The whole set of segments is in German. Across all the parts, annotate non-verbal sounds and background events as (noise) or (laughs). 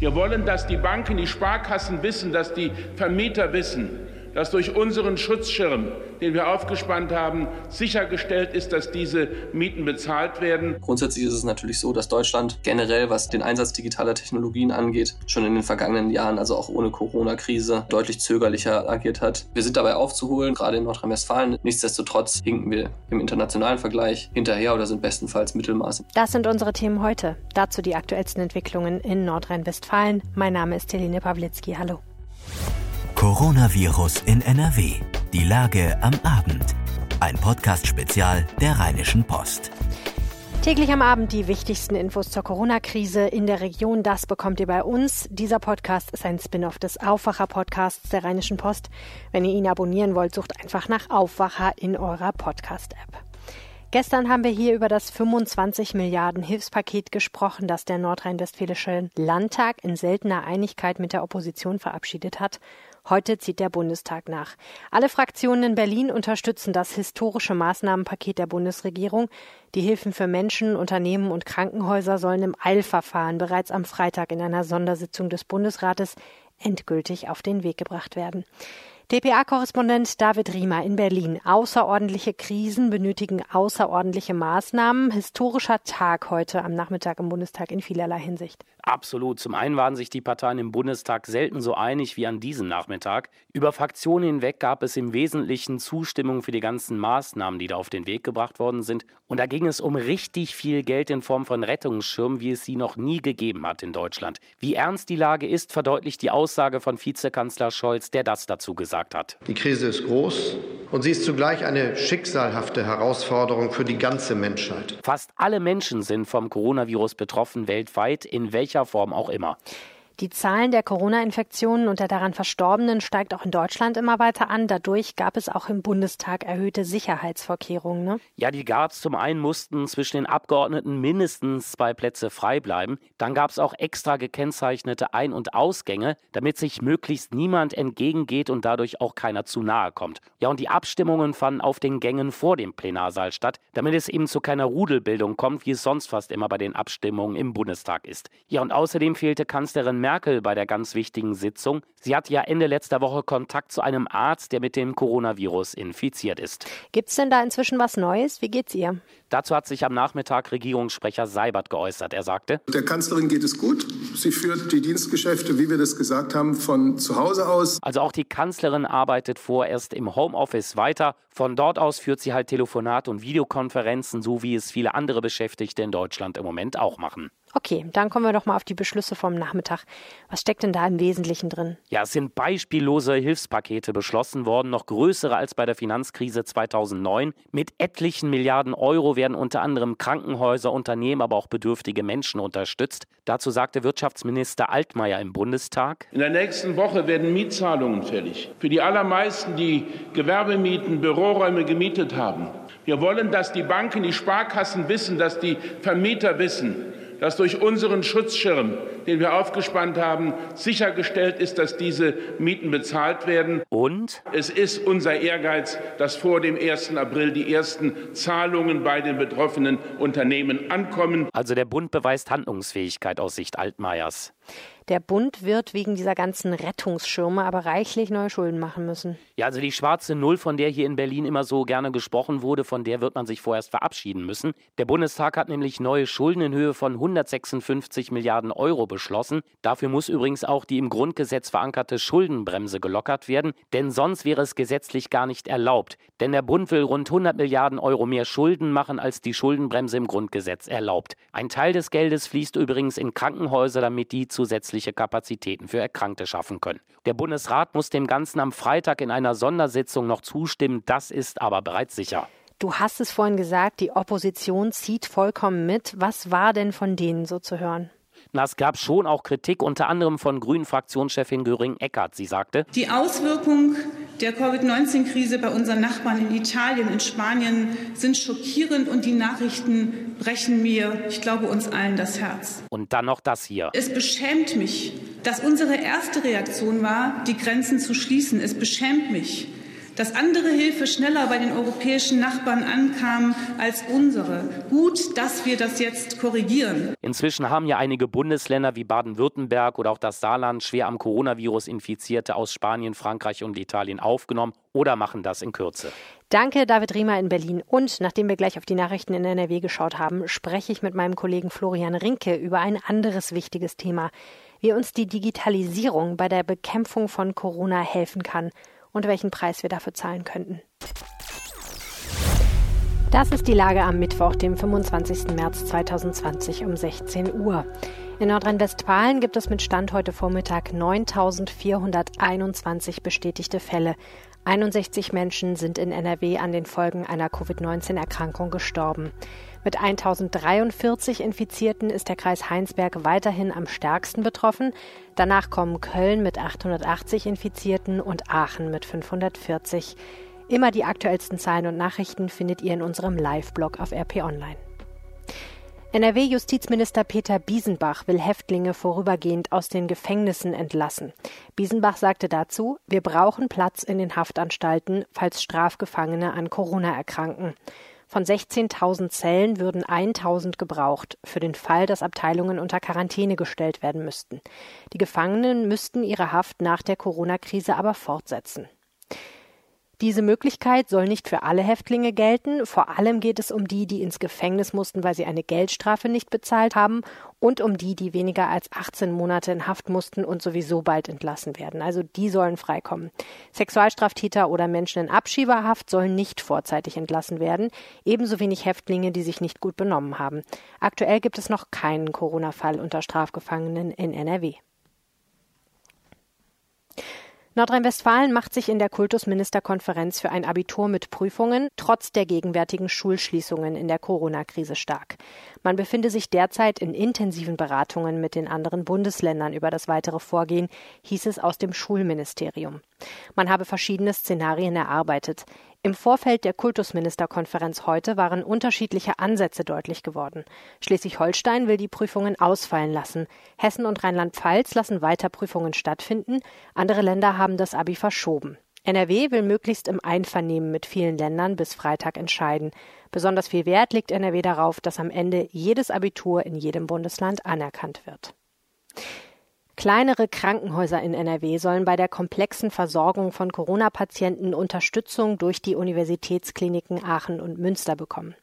Wir wollen, dass die Banken, die Sparkassen wissen, dass die Vermieter wissen, dass durch unseren Schutzschirm, den wir aufgespannt haben, sichergestellt ist, dass diese Mieten bezahlt werden. Grundsätzlich ist es natürlich so, dass Deutschland generell, was den Einsatz digitaler Technologien angeht, schon in den vergangenen Jahren, also auch ohne Corona-Krise, deutlich zögerlicher agiert hat. Wir sind dabei aufzuholen, gerade in Nordrhein-Westfalen. Nichtsdestotrotz hinken wir im internationalen Vergleich hinterher oder sind bestenfalls Mittelmaß. Das sind unsere Themen heute. Dazu die aktuellsten Entwicklungen in Nordrhein-Westfalen. Mein Name ist Helene Pawlitzki. Hallo. Coronavirus in NRW. Die Lage am Abend. Ein Podcast-Spezial der Rheinischen Post. Täglich am Abend die wichtigsten Infos zur Corona-Krise in der Region. Das bekommt ihr bei uns. Dieser Podcast ist ein Spin-off des Aufwacher-Podcasts der Rheinischen Post. Wenn ihr ihn abonnieren wollt, sucht einfach nach Aufwacher in eurer Podcast-App. Gestern haben wir hier über das 25 Milliarden Hilfspaket gesprochen, das der nordrhein-westfälische Landtag in seltener Einigkeit mit der Opposition verabschiedet hat. Heute zieht der Bundestag nach. Alle Fraktionen in Berlin unterstützen das historische Maßnahmenpaket der Bundesregierung. Die Hilfen für Menschen, Unternehmen und Krankenhäuser sollen im Eilverfahren bereits am Freitag in einer Sondersitzung des Bundesrates endgültig auf den Weg gebracht werden. DPA-Korrespondent David Riemer in Berlin. Außerordentliche Krisen benötigen außerordentliche Maßnahmen. Historischer Tag heute am Nachmittag im Bundestag in vielerlei Hinsicht. Absolut. Zum einen waren sich die Parteien im Bundestag selten so einig wie an diesem Nachmittag. Über Fraktionen hinweg gab es im Wesentlichen Zustimmung für die ganzen Maßnahmen, die da auf den Weg gebracht worden sind. Und da ging es um richtig viel Geld in Form von Rettungsschirmen, wie es sie noch nie gegeben hat in Deutschland. Wie ernst die Lage ist, verdeutlicht die Aussage von Vizekanzler Scholz, der das dazu gesagt gesagt hat. Die Krise ist groß und sie ist zugleich eine schicksalhafte Herausforderung für die ganze Menschheit. Fast alle Menschen sind vom Coronavirus betroffen, weltweit, in welcher Form auch immer. Die Zahlen der Corona-Infektionen und der daran Verstorbenen steigt auch in Deutschland immer weiter an. Dadurch gab es auch im Bundestag erhöhte Sicherheitsvorkehrungen. Ne? Ja, die gab es. Zum einen mussten zwischen den Abgeordneten mindestens zwei Plätze frei bleiben. Dann gab es auch extra gekennzeichnete Ein- und Ausgänge, damit sich möglichst niemand entgegengeht und dadurch auch keiner zu nahe kommt. Ja, und die Abstimmungen fanden auf den Gängen vor dem Plenarsaal statt, damit es eben zu keiner Rudelbildung kommt, wie es sonst fast immer bei den Abstimmungen im Bundestag ist. Ja, und außerdem fehlte Kanzlerin Merkel Merkel bei der ganz wichtigen Sitzung. Sie hatte ja Ende letzter Woche Kontakt zu einem Arzt, der mit dem Coronavirus infiziert ist. Gibt es denn da inzwischen was Neues? Wie geht's ihr? Dazu hat sich am Nachmittag Regierungssprecher Seibert geäußert. Er sagte: Der Kanzlerin geht es gut. Sie führt die Dienstgeschäfte, wie wir das gesagt haben, von zu Hause aus. Also auch die Kanzlerin arbeitet vorerst im Homeoffice weiter. Von dort aus führt sie halt Telefonate und Videokonferenzen, so wie es viele andere Beschäftigte in Deutschland im Moment auch machen. Okay, dann kommen wir doch mal auf die Beschlüsse vom Nachmittag. Was steckt denn da im Wesentlichen drin? Ja, es sind beispiellose Hilfspakete beschlossen worden, noch größere als bei der Finanzkrise 2009. Mit etlichen Milliarden Euro werden unter anderem Krankenhäuser, Unternehmen, aber auch bedürftige Menschen unterstützt. Dazu sagte Wirtschaftsminister Altmaier im Bundestag. In der nächsten Woche werden Mietzahlungen fällig. Für die allermeisten, die Gewerbemieten, Büroräume gemietet haben. Wir wollen, dass die Banken, die Sparkassen wissen, dass die Vermieter wissen, dass durch unseren Schutzschirm, den wir aufgespannt haben, sichergestellt ist, dass diese Mieten bezahlt werden. Und? Es ist unser Ehrgeiz, dass vor dem 1. April die ersten Zahlungen bei den betroffenen Unternehmen ankommen. Also der Bund beweist Handlungsfähigkeit aus Sicht Altmaiers. Der Bund wird wegen dieser ganzen Rettungsschirme aber reichlich neue Schulden machen müssen. Ja, also die schwarze Null, von der hier in Berlin immer so gerne gesprochen wurde, von der wird man sich vorerst verabschieden müssen. Der Bundestag hat nämlich neue Schulden in Höhe von 156 Milliarden Euro beschlossen. Dafür muss übrigens auch die im Grundgesetz verankerte Schuldenbremse gelockert werden, denn sonst wäre es gesetzlich gar nicht erlaubt. Denn der Bund will rund 100 Milliarden Euro mehr Schulden machen, als die Schuldenbremse im Grundgesetz erlaubt. Ein Teil des Geldes fließt übrigens in Krankenhäuser, damit die zusätzlich zusätzliche Kapazitäten für Erkrankte schaffen können. Der Bundesrat muss dem Ganzen am Freitag in einer Sondersitzung noch zustimmen, das ist aber bereits sicher. Du hast es vorhin gesagt, die Opposition zieht vollkommen mit. Was war denn von denen so zu hören? Na, es gab schon auch Kritik, unter anderem von Grünen-Fraktionschefin Göring-Eckert. Sie sagte, die Auswirkung der Covid-19-Krise bei unseren Nachbarn in Italien, in Spanien sind schockierend und die Nachrichten brechen mir, ich glaube uns allen, das Herz. Und dann noch das hier. Es beschämt mich, dass unsere erste Reaktion war, die Grenzen zu schließen. Es beschämt mich, dass andere Hilfe schneller bei den europäischen Nachbarn ankam als unsere. Gut, dass wir das jetzt korrigieren. Inzwischen haben ja einige Bundesländer wie Baden-Württemberg oder auch das Saarland schwer am Coronavirus Infizierte aus Spanien, Frankreich und Italien aufgenommen oder machen das in Kürze. Danke, David Riemer in Berlin. Und nachdem wir gleich auf die Nachrichten in NRW geschaut haben, spreche ich mit meinem Kollegen Florian Rinke über ein anderes wichtiges Thema, wie uns die Digitalisierung bei der Bekämpfung von Corona helfen kann und welchen Preis wir dafür zahlen könnten. Das ist die Lage am Mittwoch, dem 25. März 2020 um 16 Uhr. In Nordrhein-Westfalen gibt es mit Stand heute Vormittag 9.421 bestätigte Fälle. 61 Menschen sind in NRW an den Folgen einer Covid-19-Erkrankung gestorben. Mit 1043 Infizierten ist der Kreis Heinsberg weiterhin am stärksten betroffen. Danach kommen Köln mit 880 Infizierten und Aachen mit 540. Immer die aktuellsten Zahlen und Nachrichten findet ihr in unserem Live-Blog auf RP Online. NRW-Justizminister Peter Biesenbach will Häftlinge vorübergehend aus den Gefängnissen entlassen. Biesenbach sagte dazu, wir brauchen Platz in den Haftanstalten, falls Strafgefangene an Corona erkranken. Von 16.000 Zellen würden 1.000 gebraucht, für den Fall, dass Abteilungen unter Quarantäne gestellt werden müssten. Die Gefangenen müssten ihre Haft nach der Corona-Krise aber fortsetzen. Diese Möglichkeit soll nicht für alle Häftlinge gelten. Vor allem geht es um die, die ins Gefängnis mussten, weil sie eine Geldstrafe nicht bezahlt haben und um die, die weniger als 18 Monate in Haft mussten und sowieso bald entlassen werden. Also die sollen freikommen. Sexualstraftäter oder Menschen in Abschiebehaft sollen nicht vorzeitig entlassen werden, ebenso wenig Häftlinge, die sich nicht gut benommen haben. Aktuell gibt es noch keinen Corona-Fall unter Strafgefangenen in NRW. Nordrhein-Westfalen macht sich in der Kultusministerkonferenz für ein Abitur mit Prüfungen trotz der gegenwärtigen Schulschließungen in der Corona-Krise stark. Man befinde sich derzeit in intensiven Beratungen mit den anderen Bundesländern über das weitere Vorgehen, hieß es aus dem Schulministerium. Man habe verschiedene Szenarien erarbeitet. Im Vorfeld der Kultusministerkonferenz heute waren unterschiedliche Ansätze deutlich geworden. Schleswig-Holstein will die Prüfungen ausfallen lassen. Hessen und Rheinland-Pfalz lassen weiter Prüfungen stattfinden. Andere Länder haben das Abi verschoben. NRW will möglichst im Einvernehmen mit vielen Ländern bis Freitag entscheiden. Besonders viel Wert legt NRW darauf, dass am Ende jedes Abitur in jedem Bundesland anerkannt wird. Kleinere Krankenhäuser in NRW sollen bei der komplexen Versorgung von Corona-Patienten Unterstützung durch die Universitätskliniken Aachen und Münster bekommen.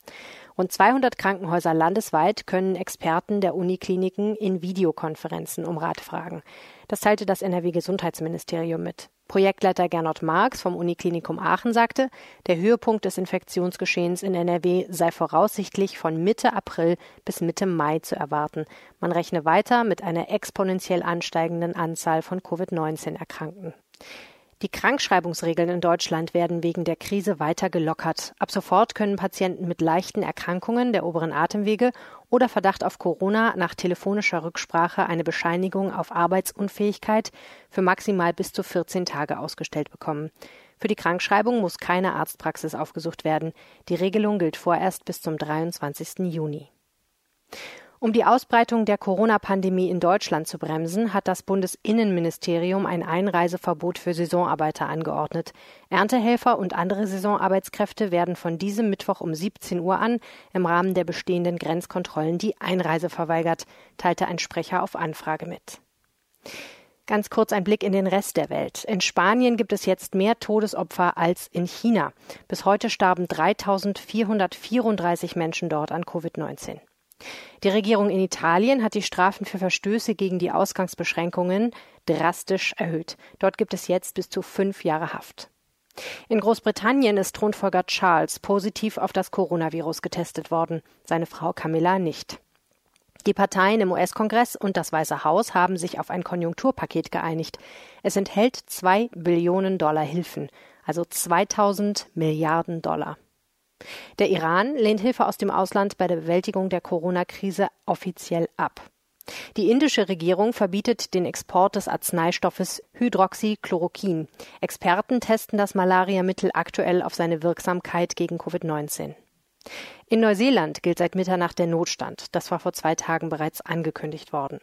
Rund 200 Krankenhäuser landesweit können Experten der Unikliniken in Videokonferenzen um Rat fragen. Das teilte das NRW-Gesundheitsministerium mit. Projektleiter Gernot Marx vom Uniklinikum Aachen sagte, der Höhepunkt des Infektionsgeschehens in NRW sei voraussichtlich von Mitte April bis Mitte Mai zu erwarten. Man rechne weiter mit einer exponentiell ansteigenden Anzahl von Covid-19-Erkrankten. Die Krankschreibungsregeln in Deutschland werden wegen der Krise weiter gelockert. Ab sofort können Patienten mit leichten Erkrankungen der oberen Atemwege oder Verdacht auf Corona nach telefonischer Rücksprache eine Bescheinigung auf Arbeitsunfähigkeit für maximal bis zu 14 Tage ausgestellt bekommen. Für die Krankschreibung muss keine Arztpraxis aufgesucht werden. Die Regelung gilt vorerst bis zum 23. Juni. Um die Ausbreitung der Corona-Pandemie in Deutschland zu bremsen, hat das Bundesinnenministerium ein Einreiseverbot für Saisonarbeiter angeordnet. Erntehelfer und andere Saisonarbeitskräfte werden von diesem Mittwoch um 17 Uhr an im Rahmen der bestehenden Grenzkontrollen die Einreise verweigert, teilte ein Sprecher auf Anfrage mit. Ganz kurz ein Blick in den Rest der Welt. In Spanien gibt es jetzt mehr Todesopfer als in China. Bis heute starben 3434 Menschen dort an Covid-19. Die Regierung in Italien hat die Strafen für Verstöße gegen die Ausgangsbeschränkungen drastisch erhöht. Dort gibt es jetzt bis zu fünf Jahre Haft. In Großbritannien ist Thronfolger Charles positiv auf das Coronavirus getestet worden, seine Frau Camilla nicht. Die Parteien im US-Kongress und das Weiße Haus haben sich auf ein Konjunkturpaket geeinigt. Es enthält zwei Billionen Dollar Hilfen, also 2000 Milliarden Dollar. Der Iran lehnt Hilfe aus dem Ausland bei der Bewältigung der Corona-Krise offiziell ab. Die indische Regierung verbietet den Export des Arzneistoffes Hydroxychloroquin. Experten testen das Malariamittel aktuell auf seine Wirksamkeit gegen Covid-19. In Neuseeland gilt seit Mitternacht der Notstand. Das war vor zwei Tagen bereits angekündigt worden.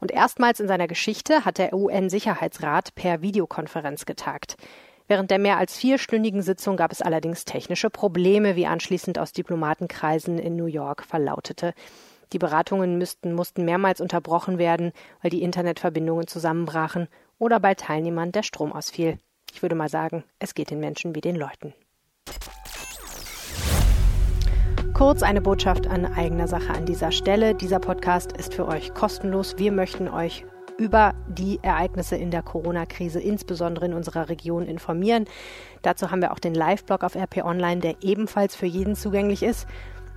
Und erstmals in seiner Geschichte hat der UN-Sicherheitsrat per Videokonferenz getagt. Während der mehr als vierstündigen Sitzung gab es allerdings technische Probleme, wie anschließend aus Diplomatenkreisen in New York verlautete. Die Beratungen müssten, mussten mehrmals unterbrochen werden, weil die Internetverbindungen zusammenbrachen oder bei Teilnehmern der Strom ausfiel. Ich würde mal sagen, es geht den Menschen wie den Leuten. Kurz eine Botschaft an eigener Sache an dieser Stelle. Dieser Podcast ist für euch kostenlos. Wir möchten euch über die Ereignisse in der Corona-Krise, insbesondere in unserer Region, informieren. Dazu haben wir auch den Live-Blog auf RP Online, der ebenfalls für jeden zugänglich ist.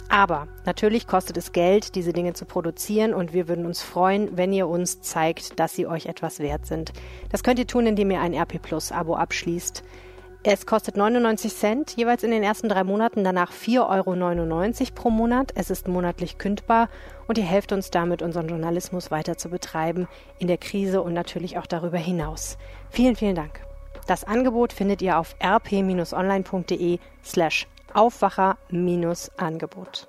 Aber natürlich kostet es Geld, diese Dinge zu produzieren und wir würden uns freuen, wenn ihr uns zeigt, dass sie euch etwas wert sind. Das könnt ihr tun, indem ihr ein RP Plus Abo abschließt. Es kostet 99 Cent, jeweils in den ersten drei Monaten, danach 4,99 Euro pro Monat. Es ist monatlich kündbar und ihr helft uns damit, unseren Journalismus weiter zu betreiben, in der Krise und natürlich auch darüber hinaus. Vielen, vielen Dank. Das Angebot findet ihr auf rp-online.de slash Aufwacher-Angebot.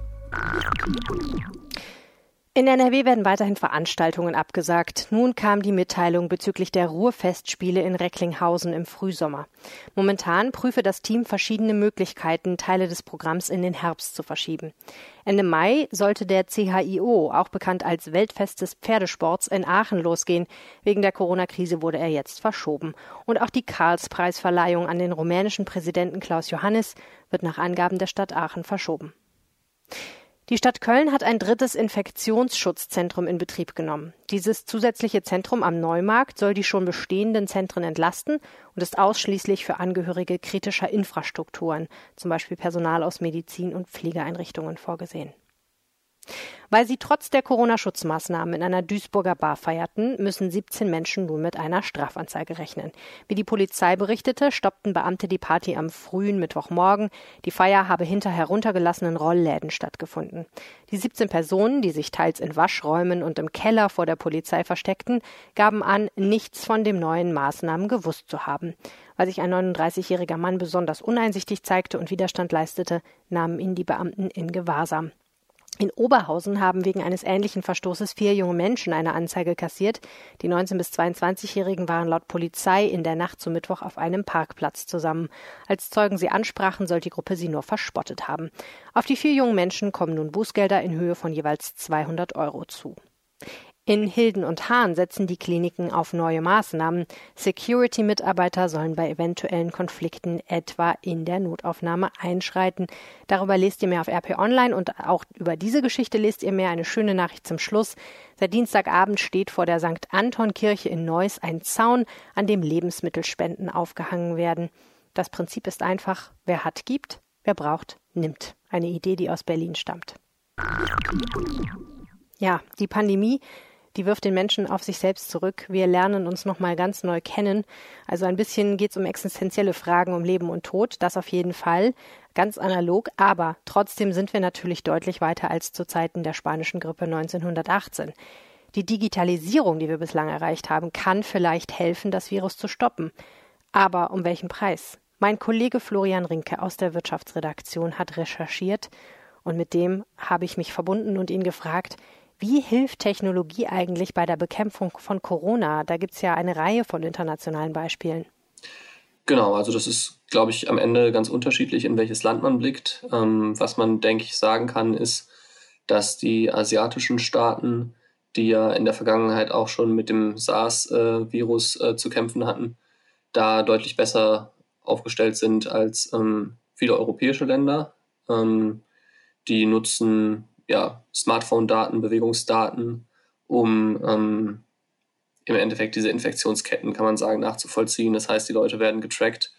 In NRW werden weiterhin Veranstaltungen abgesagt. Nun kam die Mitteilung bezüglich der Ruhrfestspiele in Recklinghausen im Frühsommer. Momentan prüfe das Team verschiedene Möglichkeiten, Teile des Programms in den Herbst zu verschieben. Ende Mai sollte der CHIO, auch bekannt als Weltfest des Pferdesports, in Aachen losgehen. Wegen der Corona-Krise wurde er jetzt verschoben. Und auch die Karlspreisverleihung an den rumänischen Präsidenten Klaus Johannes wird nach Angaben der Stadt Aachen verschoben. Die Stadt Köln hat ein drittes Infektionsschutzzentrum in Betrieb genommen. Dieses zusätzliche Zentrum am Neumarkt soll die schon bestehenden Zentren entlasten und ist ausschließlich für Angehörige kritischer Infrastrukturen, zum Beispiel Personal aus Medizin- und Pflegeeinrichtungen, vorgesehen. Weil sie trotz der Corona-Schutzmaßnahmen in einer Duisburger Bar feierten, müssen 17 Menschen nun mit einer Strafanzeige rechnen. Wie die Polizei berichtete, stoppten Beamte die Party am frühen Mittwochmorgen. Die Feier habe hinter heruntergelassenen Rollläden stattgefunden. Die 17 Personen, die sich teils in Waschräumen und im Keller vor der Polizei versteckten, gaben an, nichts von den neuen Maßnahmen gewusst zu haben. Weil sich ein 39-jähriger Mann besonders uneinsichtig zeigte und Widerstand leistete, nahmen ihn die Beamten in Gewahrsam. In Oberhausen haben wegen eines ähnlichen Verstoßes vier junge Menschen eine Anzeige kassiert. Die 19- bis 22-Jährigen waren laut Polizei in der Nacht zum Mittwoch auf einem Parkplatz zusammen. Als Zeugen sie ansprachen, soll die Gruppe sie nur verspottet haben. Auf die vier jungen Menschen kommen nun Bußgelder in Höhe von jeweils 200 Euro zu. In Hilden und Hahn setzen die Kliniken auf neue Maßnahmen. Security-Mitarbeiter sollen bei eventuellen Konflikten etwa in der Notaufnahme einschreiten. Darüber lest ihr mehr auf RP Online und auch über diese Geschichte lest ihr mehr. Eine schöne Nachricht zum Schluss. Seit Dienstagabend steht vor der St. Anton-Kirche in Neuss ein Zaun, an dem Lebensmittelspenden aufgehangen werden. Das Prinzip ist einfach, wer hat, gibt, wer braucht, nimmt. Eine Idee, die aus Berlin stammt. Ja, die Pandemie die wirft den Menschen auf sich selbst zurück. Wir lernen uns nochmal ganz neu kennen. Also ein bisschen geht es um existenzielle Fragen, um Leben und Tod, das auf jeden Fall, ganz analog, aber trotzdem sind wir natürlich deutlich weiter als zu Zeiten der spanischen Grippe 1918. Die Digitalisierung, die wir bislang erreicht haben, kann vielleicht helfen, das Virus zu stoppen. Aber um welchen Preis? Mein Kollege Florian Rinke aus der Wirtschaftsredaktion hat recherchiert und mit dem habe ich mich verbunden und ihn gefragt, wie hilft Technologie eigentlich bei der Bekämpfung von Corona? Da gibt es ja eine Reihe von internationalen Beispielen. Genau, also das ist, glaube ich, am Ende ganz unterschiedlich, in welches Land man blickt. Ähm, was man, denke ich, sagen kann, ist, dass die asiatischen Staaten, die ja in der Vergangenheit auch schon mit dem SARS-Virus äh, zu kämpfen hatten, da deutlich besser aufgestellt sind als ähm, viele europäische Länder. Ähm, die nutzen ja, Smartphone-Daten, Bewegungsdaten, um ähm, im Endeffekt diese Infektionsketten, kann man sagen, nachzuvollziehen. Das heißt, die Leute werden getrackt.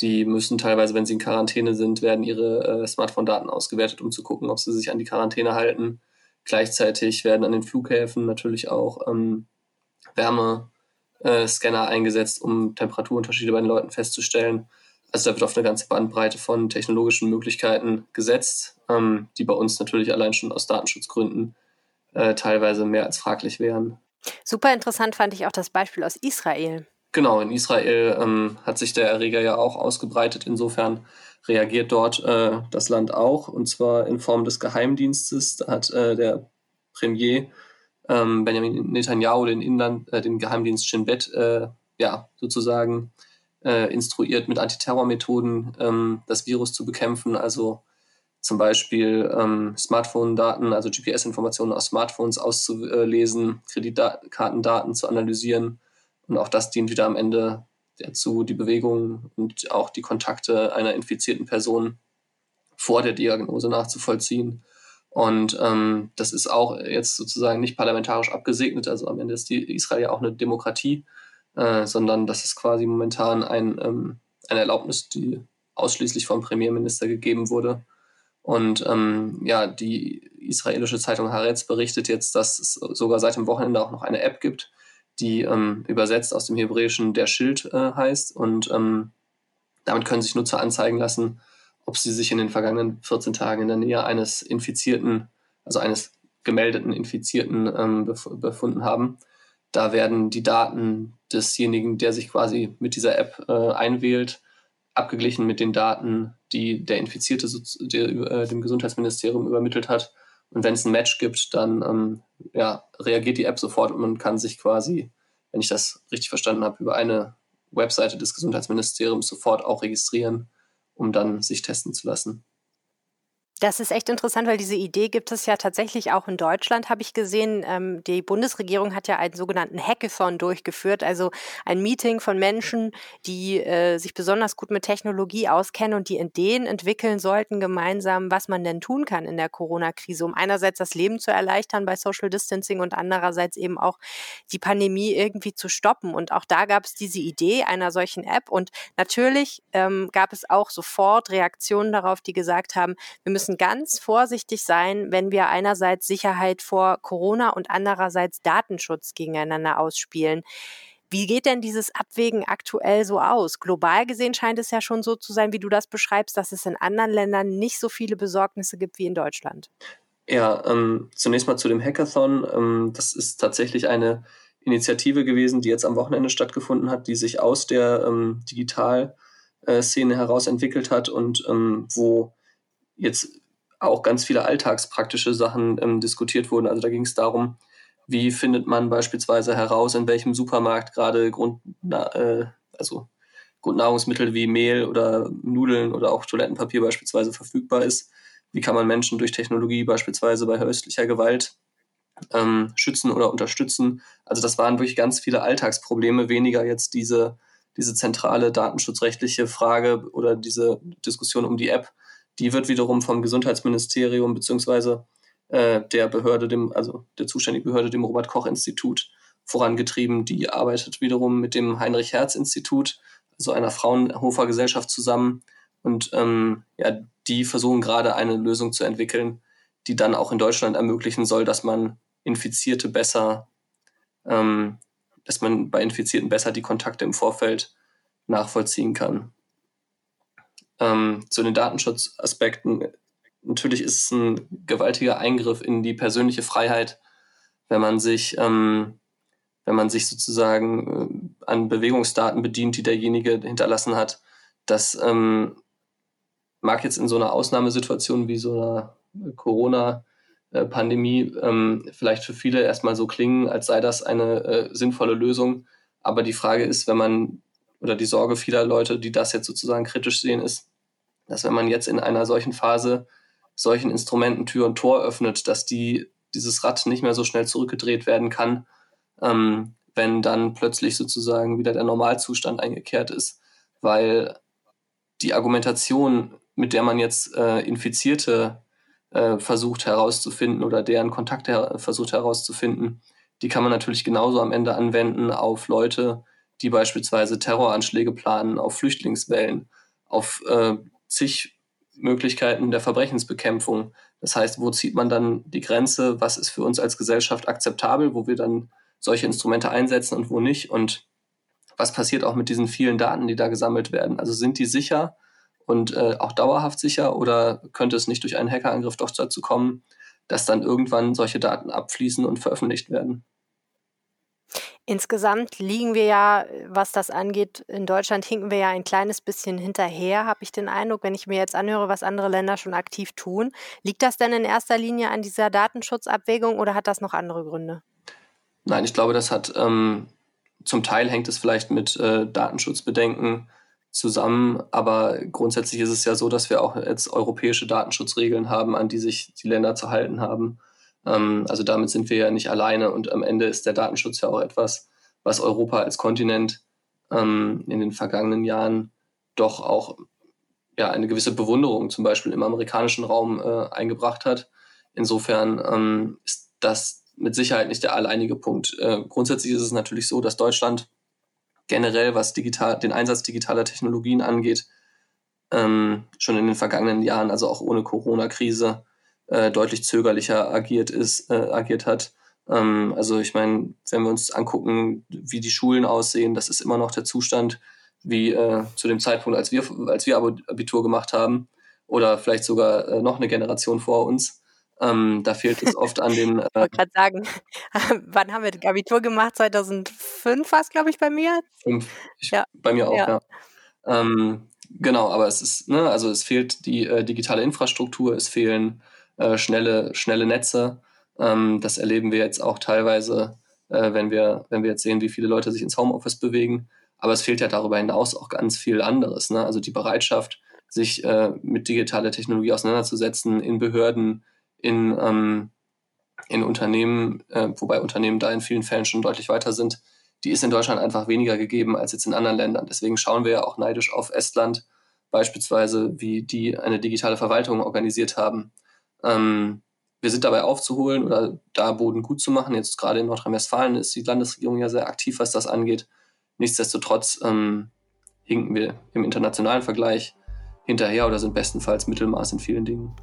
Die müssen teilweise, wenn sie in Quarantäne sind, werden ihre äh, Smartphone-Daten ausgewertet, um zu gucken, ob sie sich an die Quarantäne halten. Gleichzeitig werden an den Flughäfen natürlich auch ähm, Wärmescanner äh, eingesetzt, um Temperaturunterschiede bei den Leuten festzustellen. Also da wird auf eine ganze Bandbreite von technologischen Möglichkeiten gesetzt, ähm, die bei uns natürlich allein schon aus Datenschutzgründen äh, teilweise mehr als fraglich wären. Super interessant fand ich auch das Beispiel aus Israel. Genau, in Israel ähm, hat sich der Erreger ja auch ausgebreitet. Insofern reagiert dort äh, das Land auch, und zwar in Form des Geheimdienstes. Da hat äh, der Premier ähm, Benjamin Netanyahu den, Inland, äh, den Geheimdienst Shin Bet äh, ja, sozusagen äh, instruiert, mit Antiterrormethoden ähm, das Virus zu bekämpfen. Also zum Beispiel ähm, Smartphone-Daten, also GPS-Informationen aus Smartphones auszulesen, Kreditkartendaten zu analysieren. Und auch das dient wieder am Ende dazu, die Bewegung und auch die Kontakte einer infizierten Person vor der Diagnose nachzuvollziehen. Und ähm, das ist auch jetzt sozusagen nicht parlamentarisch abgesegnet. Also am Ende ist die Israel ja auch eine Demokratie, äh, sondern das ist quasi momentan ein, ähm, eine Erlaubnis, die ausschließlich vom Premierminister gegeben wurde. Und ähm, ja, die israelische Zeitung Haaretz berichtet jetzt, dass es sogar seit dem Wochenende auch noch eine App gibt, die ähm, übersetzt aus dem Hebräischen der Schild äh, heißt. Und ähm, damit können sich Nutzer anzeigen lassen, ob sie sich in den vergangenen 14 Tagen in der Nähe eines Infizierten, also eines gemeldeten Infizierten ähm, bef befunden haben. Da werden die Daten desjenigen, der sich quasi mit dieser App äh, einwählt, abgeglichen mit den Daten, die der Infizierte der, äh, dem Gesundheitsministerium übermittelt hat. Und wenn es ein Match gibt, dann ähm, ja, reagiert die App sofort und man kann sich quasi, wenn ich das richtig verstanden habe, über eine Webseite des Gesundheitsministeriums sofort auch registrieren um dann sich testen zu lassen. Das ist echt interessant, weil diese Idee gibt es ja tatsächlich auch in Deutschland, habe ich gesehen. Ähm, die Bundesregierung hat ja einen sogenannten Hackathon durchgeführt, also ein Meeting von Menschen, die äh, sich besonders gut mit Technologie auskennen und die Ideen entwickeln sollten gemeinsam, was man denn tun kann in der Corona-Krise, um einerseits das Leben zu erleichtern bei Social Distancing und andererseits eben auch die Pandemie irgendwie zu stoppen. Und auch da gab es diese Idee einer solchen App und natürlich ähm, gab es auch sofort Reaktionen darauf, die gesagt haben, wir müssen müssen ganz vorsichtig sein, wenn wir einerseits Sicherheit vor Corona und andererseits Datenschutz gegeneinander ausspielen. Wie geht denn dieses Abwägen aktuell so aus? Global gesehen scheint es ja schon so zu sein, wie du das beschreibst, dass es in anderen Ländern nicht so viele Besorgnisse gibt wie in Deutschland. Ja, ähm, zunächst mal zu dem Hackathon. Ähm, das ist tatsächlich eine Initiative gewesen, die jetzt am Wochenende stattgefunden hat, die sich aus der ähm, Digitalszene heraus entwickelt hat und ähm, wo jetzt auch ganz viele alltagspraktische Sachen ähm, diskutiert wurden. Also da ging es darum, wie findet man beispielsweise heraus, in welchem Supermarkt gerade Grund, äh, also Grundnahrungsmittel wie Mehl oder Nudeln oder auch Toilettenpapier beispielsweise verfügbar ist. Wie kann man Menschen durch Technologie beispielsweise bei häuslicher Gewalt ähm, schützen oder unterstützen? Also das waren wirklich ganz viele Alltagsprobleme, weniger jetzt diese, diese zentrale datenschutzrechtliche Frage oder diese Diskussion um die App, die wird wiederum vom Gesundheitsministerium beziehungsweise äh, der Behörde, dem, also der zuständigen Behörde, dem Robert-Koch-Institut, vorangetrieben. Die arbeitet wiederum mit dem Heinrich-Herz-Institut, also einer Fraunhofer Gesellschaft zusammen. Und ähm, ja, die versuchen gerade eine Lösung zu entwickeln, die dann auch in Deutschland ermöglichen soll, dass man Infizierte besser, ähm, dass man bei Infizierten besser die Kontakte im Vorfeld nachvollziehen kann ähm, zu den Datenschutzaspekten. Natürlich ist es ein gewaltiger Eingriff in die persönliche Freiheit, wenn man sich, ähm, wenn man sich sozusagen äh, an Bewegungsdaten bedient, die derjenige hinterlassen hat. Das ähm, mag jetzt in so einer Ausnahmesituation wie so einer Corona-Pandemie ähm, vielleicht für viele erstmal so klingen, als sei das eine äh, sinnvolle Lösung. Aber die Frage ist, wenn man oder die Sorge vieler Leute, die das jetzt sozusagen kritisch sehen, ist, dass wenn man jetzt in einer solchen Phase solchen Instrumenten Tür und Tor öffnet, dass die, dieses Rad nicht mehr so schnell zurückgedreht werden kann, ähm, wenn dann plötzlich sozusagen wieder der Normalzustand eingekehrt ist, weil die Argumentation, mit der man jetzt äh, Infizierte äh, versucht herauszufinden oder deren Kontakte her versucht herauszufinden, die kann man natürlich genauso am Ende anwenden auf Leute, die beispielsweise Terroranschläge planen, auf Flüchtlingswellen, auf äh, zig Möglichkeiten der Verbrechensbekämpfung. Das heißt, wo zieht man dann die Grenze? Was ist für uns als Gesellschaft akzeptabel, wo wir dann solche Instrumente einsetzen und wo nicht? Und was passiert auch mit diesen vielen Daten, die da gesammelt werden? Also sind die sicher und äh, auch dauerhaft sicher oder könnte es nicht durch einen Hackerangriff doch dazu kommen, dass dann irgendwann solche Daten abfließen und veröffentlicht werden? Insgesamt liegen wir ja, was das angeht, in Deutschland hinken wir ja ein kleines bisschen hinterher, habe ich den Eindruck, wenn ich mir jetzt anhöre, was andere Länder schon aktiv tun. Liegt das denn in erster Linie an dieser Datenschutzabwägung oder hat das noch andere Gründe? Nein, ich glaube, das hat ähm, zum Teil hängt es vielleicht mit äh, Datenschutzbedenken zusammen, aber grundsätzlich ist es ja so, dass wir auch jetzt europäische Datenschutzregeln haben, an die sich die Länder zu halten haben. Ähm, also damit sind wir ja nicht alleine und am Ende ist der Datenschutz ja auch etwas, was Europa als Kontinent ähm, in den vergangenen Jahren doch auch ja, eine gewisse Bewunderung zum Beispiel im amerikanischen Raum äh, eingebracht hat. Insofern ähm, ist das mit Sicherheit nicht der alleinige Punkt. Äh, grundsätzlich ist es natürlich so, dass Deutschland generell, was digital, den Einsatz digitaler Technologien angeht, ähm, schon in den vergangenen Jahren, also auch ohne Corona-Krise, äh, deutlich zögerlicher agiert ist, äh, agiert hat. Ähm, also ich meine, wenn wir uns angucken, wie die Schulen aussehen, das ist immer noch der Zustand wie äh, zu dem Zeitpunkt, als wir, als wir Abitur gemacht haben oder vielleicht sogar äh, noch eine Generation vor uns. Ähm, da fehlt es oft an den. Äh, (laughs) ich wollte gerade sagen, (laughs) wann haben wir das Abitur gemacht? 2005 war es, glaube ich, bei mir. Fünf. Ich, ja. Bei mir auch, ja. ja. Ähm, genau, aber es ist, ne, also es fehlt die äh, digitale Infrastruktur, es fehlen äh, schnelle, schnelle Netze. Ähm, das erleben wir jetzt auch teilweise, äh, wenn, wir, wenn wir jetzt sehen, wie viele Leute sich ins Homeoffice bewegen. Aber es fehlt ja darüber hinaus auch ganz viel anderes. Ne? Also die Bereitschaft, sich äh, mit digitaler Technologie auseinanderzusetzen in Behörden, in, ähm, in Unternehmen, äh, wobei Unternehmen da in vielen Fällen schon deutlich weiter sind, die ist in Deutschland einfach weniger gegeben als jetzt in anderen Ländern. Deswegen schauen wir ja auch neidisch auf Estland beispielsweise, wie die eine digitale Verwaltung organisiert haben. Ähm, wir sind dabei aufzuholen oder da Boden gut zu machen. Jetzt gerade in Nordrhein-Westfalen ist die Landesregierung ja sehr aktiv, was das angeht. Nichtsdestotrotz ähm, hinken wir im internationalen Vergleich hinterher oder sind bestenfalls Mittelmaß in vielen Dingen.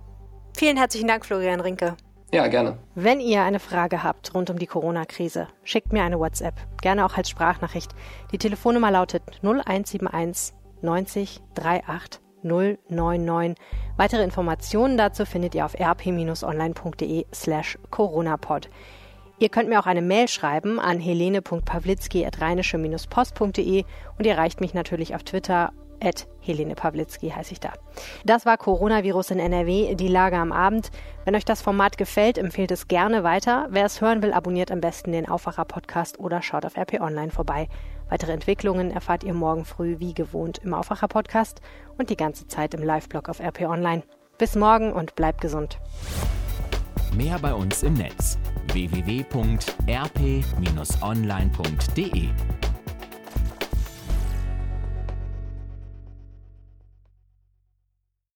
Vielen herzlichen Dank, Florian Rinke. Ja, gerne. Wenn ihr eine Frage habt rund um die Corona-Krise, schickt mir eine WhatsApp, gerne auch als Sprachnachricht. Die Telefonnummer lautet 0171 90 38 099. Weitere Informationen dazu findet ihr auf rp-online.de slash coronapod. Ihr könnt mir auch eine Mail schreiben an helene.pawlitzki.rheinische-post.de und ihr erreicht mich natürlich auf Twitter at Helene Pawlitzki heiße ich da. Das war Coronavirus in NRW, die Lage am Abend. Wenn euch das Format gefällt, empfehlt es gerne weiter. Wer es hören will, abonniert am besten den Aufwacher-Podcast oder schaut auf RP Online vorbei. Weitere Entwicklungen erfahrt ihr morgen früh wie gewohnt im Aufwacher-Podcast und die ganze Zeit im Live-Blog auf RP Online. Bis morgen und bleibt gesund. Mehr bei uns im Netz www.rp-online.de